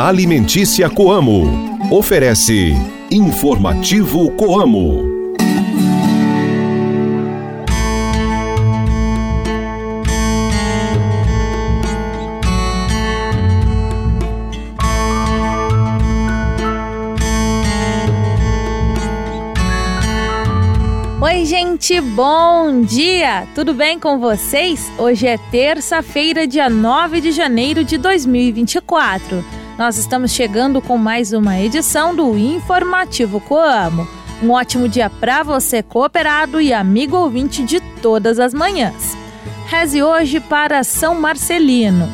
Alimentícia Coamo. Oferece Informativo Coamo. Oi, gente, bom dia! Tudo bem com vocês? Hoje é terça-feira, dia 9 de janeiro de 2024. Nós estamos chegando com mais uma edição do Informativo Coamo. Um ótimo dia para você, cooperado e amigo ouvinte de todas as manhãs. Reze hoje para São Marcelino.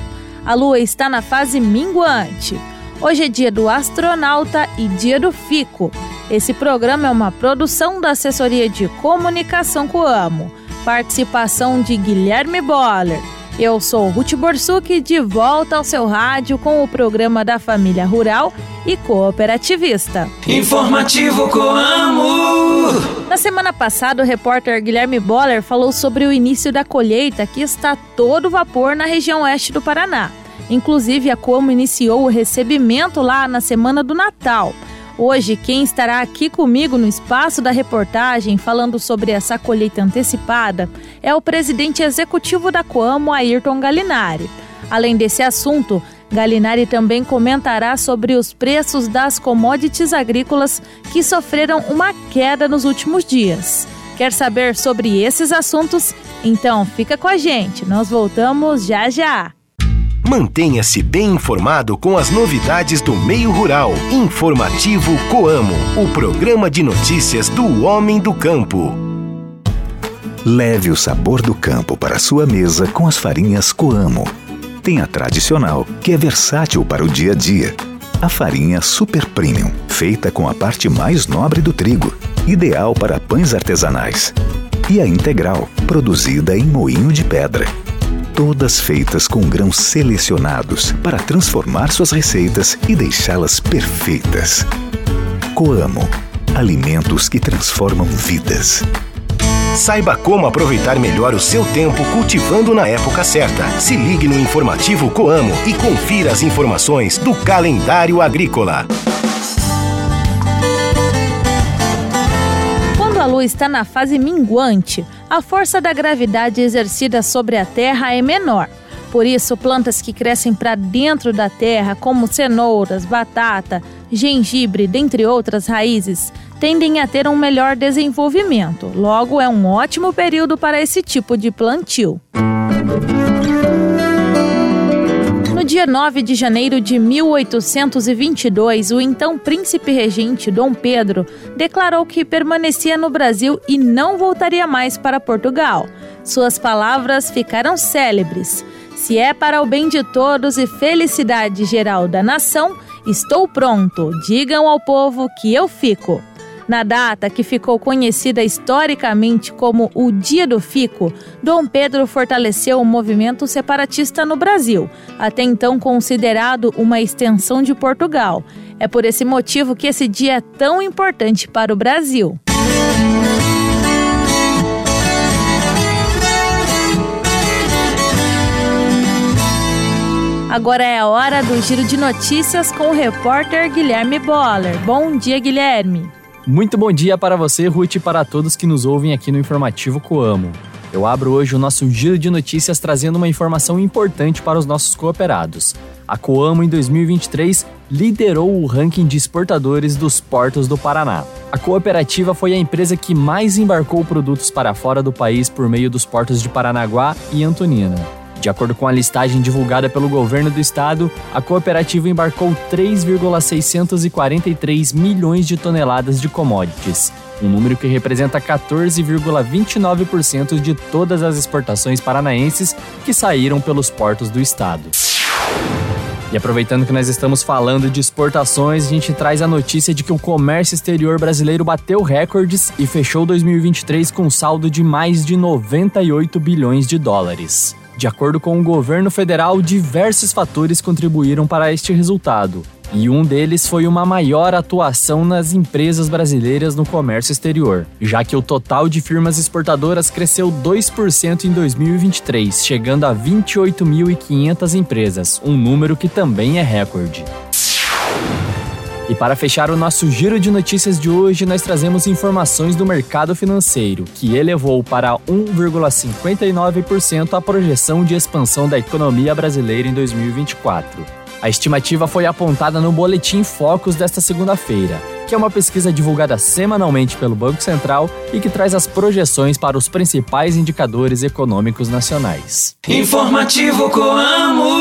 A lua está na fase minguante. Hoje é dia do astronauta e dia do fico. Esse programa é uma produção da Assessoria de Comunicação Coamo. Participação de Guilherme Boller. Eu sou Ruth Borsuk, de volta ao seu rádio com o programa da família rural e cooperativista. Informativo Coamo! Na semana passada, o repórter Guilherme Boller falou sobre o início da colheita que está todo vapor na região oeste do Paraná. Inclusive, a Coamo iniciou o recebimento lá na semana do Natal. Hoje, quem estará aqui comigo no espaço da reportagem falando sobre essa colheita antecipada é o presidente executivo da Coamo, Ayrton Galinari. Além desse assunto, Galinari também comentará sobre os preços das commodities agrícolas que sofreram uma queda nos últimos dias. Quer saber sobre esses assuntos? Então fica com a gente, nós voltamos já já. Mantenha-se bem informado com as novidades do meio rural. Informativo Coamo, o programa de notícias do homem do campo. Leve o sabor do campo para sua mesa com as farinhas Coamo. Tem a tradicional, que é versátil para o dia a dia. A farinha Super Premium, feita com a parte mais nobre do trigo, ideal para pães artesanais. E a integral, produzida em moinho de pedra todas feitas com grãos selecionados para transformar suas receitas e deixá-las perfeitas. Coamo alimentos que transformam vidas. Saiba como aproveitar melhor o seu tempo cultivando na época certa. Se ligue no informativo Coamo e confira as informações do calendário agrícola. Quando a lua está na fase minguante, a força da gravidade exercida sobre a Terra é menor. Por isso, plantas que crescem para dentro da terra, como cenouras, batata, gengibre, dentre outras raízes, tendem a ter um melhor desenvolvimento. Logo, é um ótimo período para esse tipo de plantio. Dia 9 de janeiro de 1822, o então príncipe regente Dom Pedro declarou que permanecia no Brasil e não voltaria mais para Portugal. Suas palavras ficaram célebres. Se é para o bem de todos e felicidade geral da nação, estou pronto. Digam ao povo que eu fico. Na data que ficou conhecida historicamente como o Dia do Fico, Dom Pedro fortaleceu o movimento separatista no Brasil, até então considerado uma extensão de Portugal. É por esse motivo que esse dia é tão importante para o Brasil. Agora é a hora do giro de notícias com o repórter Guilherme Boller. Bom dia, Guilherme. Muito bom dia para você, Ruth, e para todos que nos ouvem aqui no Informativo Coamo. Eu abro hoje o nosso giro de notícias trazendo uma informação importante para os nossos cooperados. A Coamo, em 2023, liderou o ranking de exportadores dos portos do Paraná. A cooperativa foi a empresa que mais embarcou produtos para fora do país por meio dos portos de Paranaguá e Antonina. De acordo com a listagem divulgada pelo governo do estado, a cooperativa embarcou 3,643 milhões de toneladas de commodities, um número que representa 14,29% de todas as exportações paranaenses que saíram pelos portos do estado. E aproveitando que nós estamos falando de exportações, a gente traz a notícia de que o comércio exterior brasileiro bateu recordes e fechou 2023 com um saldo de mais de 98 bilhões de dólares. De acordo com o governo federal, diversos fatores contribuíram para este resultado, e um deles foi uma maior atuação nas empresas brasileiras no comércio exterior, já que o total de firmas exportadoras cresceu 2% em 2023, chegando a 28.500 empresas, um número que também é recorde. E para fechar o nosso giro de notícias de hoje, nós trazemos informações do mercado financeiro, que elevou para 1,59% a projeção de expansão da economia brasileira em 2024. A estimativa foi apontada no Boletim Focus desta segunda-feira, que é uma pesquisa divulgada semanalmente pelo Banco Central e que traz as projeções para os principais indicadores econômicos nacionais. Informativo Coamo.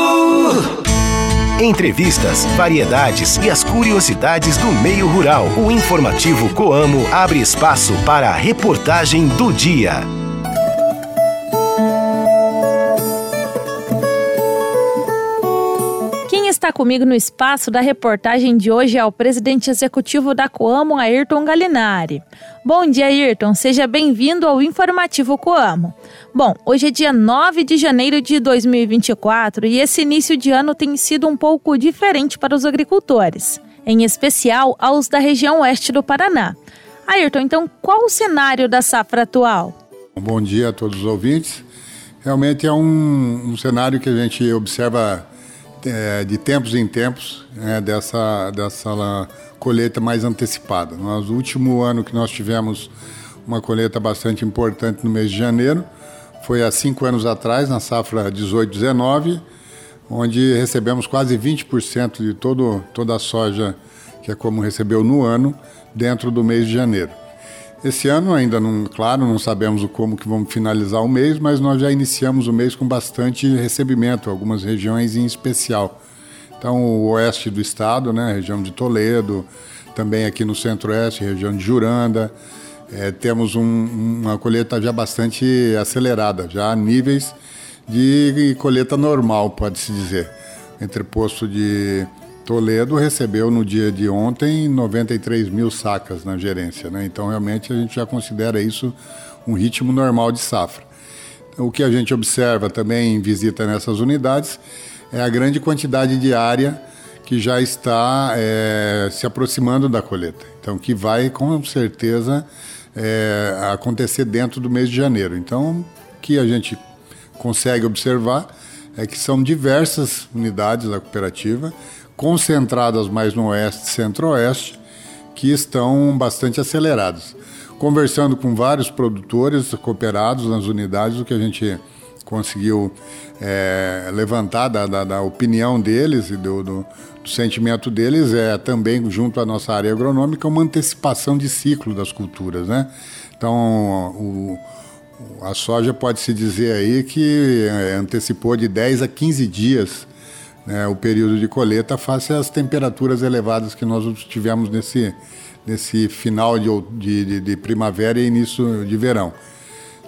Entrevistas, variedades e as curiosidades do meio rural. O informativo Coamo abre espaço para a reportagem do dia. Está comigo no espaço da reportagem de hoje é o presidente executivo da Coamo, Ayrton Galinari. Bom dia, Ayrton. Seja bem-vindo ao Informativo Coamo. Bom, hoje é dia 9 de janeiro de 2024 e esse início de ano tem sido um pouco diferente para os agricultores, em especial aos da região oeste do Paraná. Ayrton, então qual o cenário da safra atual? Bom dia a todos os ouvintes. Realmente é um, um cenário que a gente observa é, de tempos em tempos é, dessa, dessa colheita mais antecipada. No último ano que nós tivemos uma colheita bastante importante no mês de janeiro, foi há cinco anos atrás, na safra 18-19, onde recebemos quase 20% de todo, toda a soja que é como recebeu no ano, dentro do mês de janeiro. Esse ano ainda não, claro, não sabemos como que vamos finalizar o mês, mas nós já iniciamos o mês com bastante recebimento, algumas regiões em especial. Então, o oeste do estado, né, região de Toledo, também aqui no centro-oeste, região de Juranda, é, temos um, uma colheita já bastante acelerada, já a níveis de colheita normal, pode-se dizer. Entreposto de Toledo recebeu no dia de ontem 93 mil sacas na gerência, né? então realmente a gente já considera isso um ritmo normal de safra. O que a gente observa também em visita nessas unidades é a grande quantidade de área que já está é, se aproximando da colheita. Então, que vai com certeza é, acontecer dentro do mês de janeiro. Então, o que a gente consegue observar é que são diversas unidades da cooperativa, concentradas mais no oeste e centro-oeste, que estão bastante aceleradas. Conversando com vários produtores cooperados nas unidades, o que a gente conseguiu é, levantar da, da, da, opinião deles e do, do, do, sentimento deles é também, junto à nossa área agronômica, uma antecipação de ciclo das culturas. Né? Então, o, a soja pode-se dizer aí que é, antecipou de 10 a 15 dias né, o período de colheita face às temperaturas elevadas que nós tivemos nesse, nesse final de, de, de primavera e início de verão.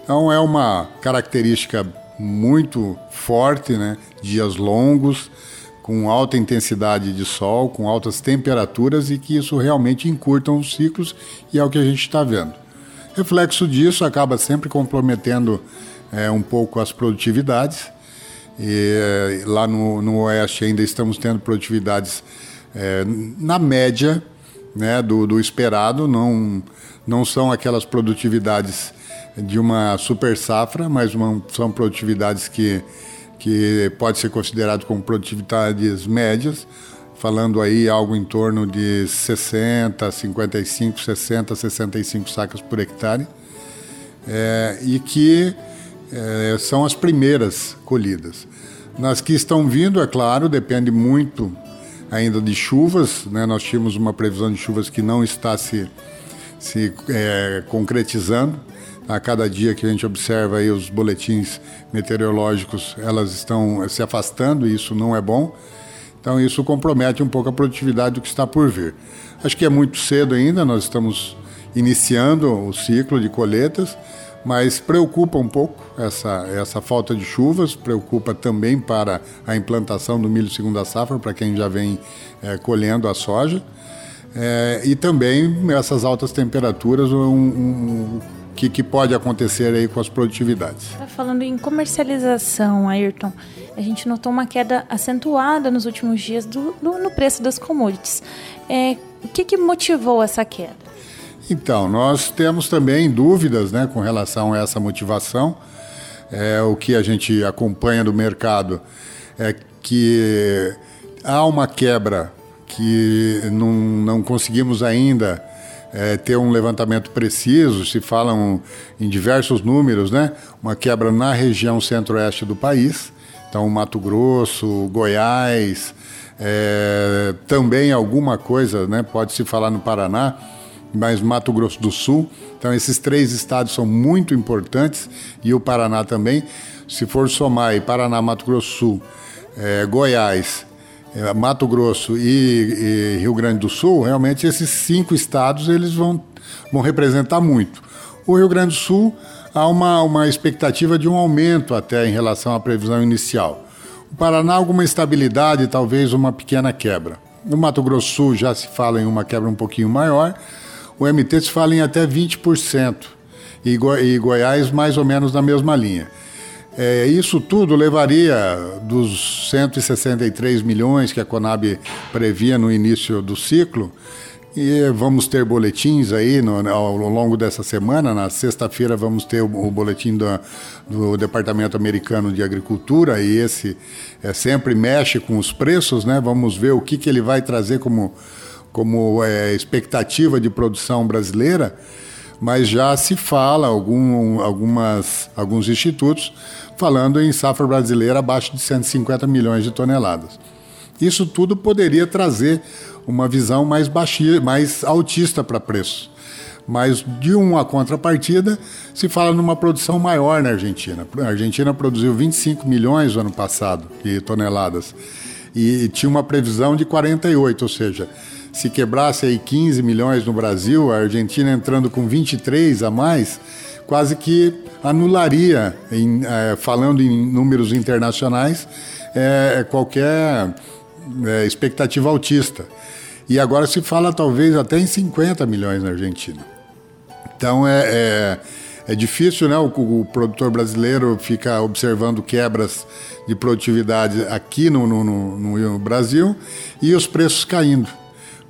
Então, é uma característica muito forte, né? dias longos, com alta intensidade de sol, com altas temperaturas e que isso realmente encurtam os ciclos e é o que a gente está vendo. Reflexo disso acaba sempre comprometendo é, um pouco as produtividades. E, lá no, no Oeste ainda estamos tendo produtividades é, na média né, do, do esperado, não, não são aquelas produtividades de uma super safra, mas uma, são produtividades que, que pode ser considerado como produtividades médias, falando aí algo em torno de 60, 55, 60, 65 sacas por hectare, é, e que é, são as primeiras colhidas. Nas que estão vindo, é claro, depende muito ainda de chuvas, né? nós tínhamos uma previsão de chuvas que não está se, se é, concretizando, a cada dia que a gente observa aí os boletins meteorológicos, elas estão se afastando e isso não é bom. Então isso compromete um pouco a produtividade do que está por vir. Acho que é muito cedo ainda, nós estamos iniciando o ciclo de colheitas, mas preocupa um pouco essa, essa falta de chuvas, preocupa também para a implantação do milho segunda safra, para quem já vem é, colhendo a soja, é, e também essas altas temperaturas, um, um, que, que pode acontecer aí com as produtividades. Tá falando em comercialização, Ayrton. A gente notou uma queda acentuada nos últimos dias do, do no preço das commodities. É, o que, que motivou essa queda? Então, nós temos também dúvidas né, com relação a essa motivação. É, o que a gente acompanha do mercado é que há uma quebra que não, não conseguimos ainda é, ter um levantamento preciso, se falam em diversos números, né? Uma quebra na região centro-oeste do país, então Mato Grosso, Goiás, é, também alguma coisa, né? Pode se falar no Paraná, mas Mato Grosso do Sul. Então esses três estados são muito importantes e o Paraná também. Se for somar aí Paraná, Mato Grosso do Sul, é, Goiás é, Mato Grosso e, e, Rio Grande do Sul, realmente esses cinco estados eles vão, vão representar muito. O Rio Grande do Sul há uma, uma expectativa de um aumento até em relação à previsão inicial. O Paraná, alguma estabilidade, talvez uma pequena quebra. No Mato Grosso Sul já se fala em uma quebra um pouquinho maior. O MT se fala em até 20%. E, e Goiás mais ou menos na mesma linha. É, isso tudo levaria dos 163 milhões que a Conab previa no início do ciclo, e vamos ter boletins aí no, ao longo dessa semana. Na sexta-feira vamos ter o, o boletim do, do, Departamento Americano de Agricultura e esse é, sempre mexe com os preços, né? Vamos ver o que, que ele vai trazer como, como é, expectativa de produção brasileira mas já se fala, algum, algumas, alguns institutos, falando em safra brasileira abaixo de 150 milhões de toneladas. Isso tudo poderia trazer uma visão mais, baixia, mais altista para preço. Mas de uma contrapartida, se fala numa produção maior na Argentina. A Argentina produziu 25 milhões no ano passado de toneladas e tinha uma previsão de 48, ou seja, se quebrasse aí 15 milhões no Brasil, a Argentina entrando com 23 a mais, quase que anularia, em, é, falando em números internacionais, é, qualquer é, expectativa altista. E agora se fala talvez até em 50 milhões na Argentina. Então é, é, é difícil, né? O, o, produtor brasileiro fica observando quebras de produtividade aqui no, no, no, no Brasil e os preços caindo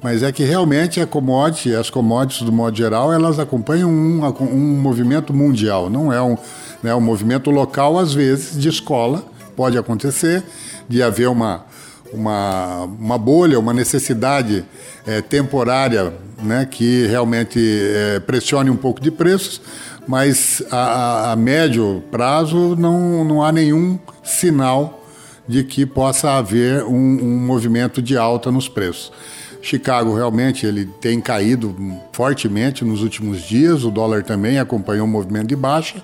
mas é que realmente a commodity, as commodities do modo geral, elas acompanham um, um movimento mundial, não é um, né, um movimento local, às vezes, de escola, pode acontecer, de haver uma, uma, uma bolha, uma necessidade é, temporária né, que realmente é, pressione um pouco de preços, mas a, a, médio prazo não, não há nenhum sinal de que possa haver um, um movimento de alta nos preços. Chicago realmente ele tem caído fortemente nos últimos dias, o dólar também acompanhou o movimento de baixa.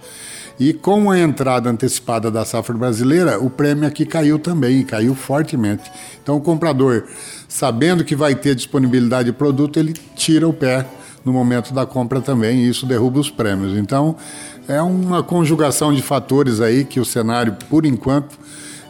E com a entrada antecipada da safra brasileira, o prêmio aqui caiu também, caiu fortemente. Então o comprador, sabendo que vai ter disponibilidade de produto, ele tira o pé no momento da compra também, e isso derruba os prêmios. Então é uma conjugação de fatores aí que o cenário, por enquanto,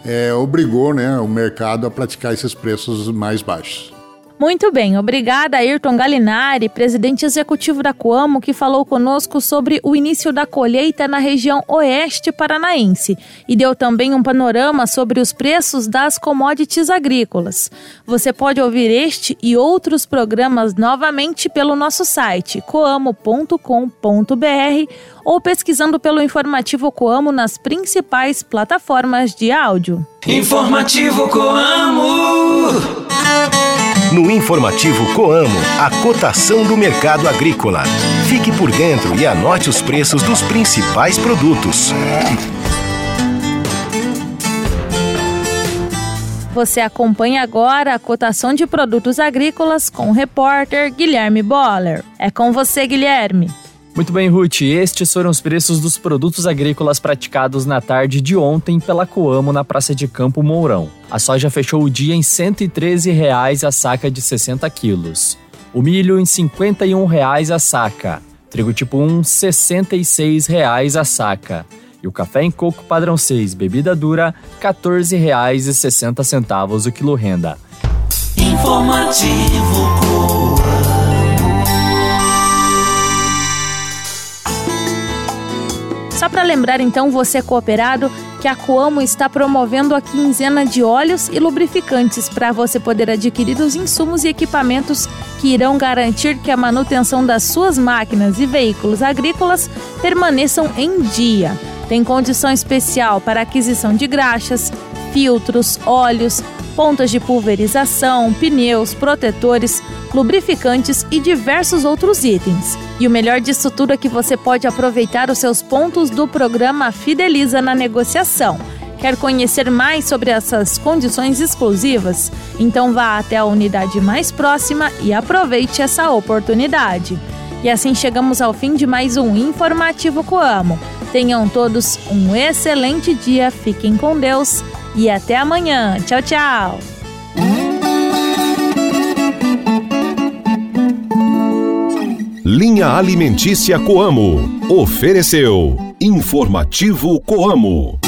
é, obrigou né, o mercado a praticar esses preços mais baixos. Muito bem, obrigada Ayrton Galinari, presidente executivo da Coamo, que falou conosco sobre o início da colheita na região oeste paranaense e deu também um panorama sobre os preços das commodities agrícolas. Você pode ouvir este e outros programas novamente pelo nosso site coamo.com.br ou pesquisando pelo informativo Coamo nas principais plataformas de áudio. Informativo Coamo. No informativo Coamo, a cotação do mercado agrícola. Fique por dentro e anote os preços dos principais produtos. Você acompanha agora a cotação de produtos agrícolas com o repórter Guilherme Boller. É com você, Guilherme. Muito bem, Ruth. Estes foram os preços dos produtos agrícolas praticados na tarde de ontem pela Coamo na Praça de Campo Mourão. A soja fechou o dia em 113 reais a saca de 60 quilos. O milho em 51 reais a saca. Trigo tipo 1, 66 reais a saca. E o café em coco padrão 6, bebida dura, R$ 14,60 o quilo renda. Informativo Só para lembrar então você cooperado que a Coamo está promovendo a quinzena de óleos e lubrificantes para você poder adquirir os insumos e equipamentos que irão garantir que a manutenção das suas máquinas e veículos agrícolas permaneçam em dia. Tem condição especial para aquisição de graxas, filtros, óleos, pontas de pulverização, pneus, protetores, lubrificantes e diversos outros itens. E o melhor disso tudo é que você pode aproveitar os seus pontos do programa Fideliza na negociação. Quer conhecer mais sobre essas condições exclusivas? Então vá até a unidade mais próxima e aproveite essa oportunidade. E assim chegamos ao fim de mais um Informativo Coamo. Tenham todos um excelente dia, fiquem com Deus e até amanhã. Tchau, tchau! Linha Alimentícia Coamo. Ofereceu Informativo Coamo.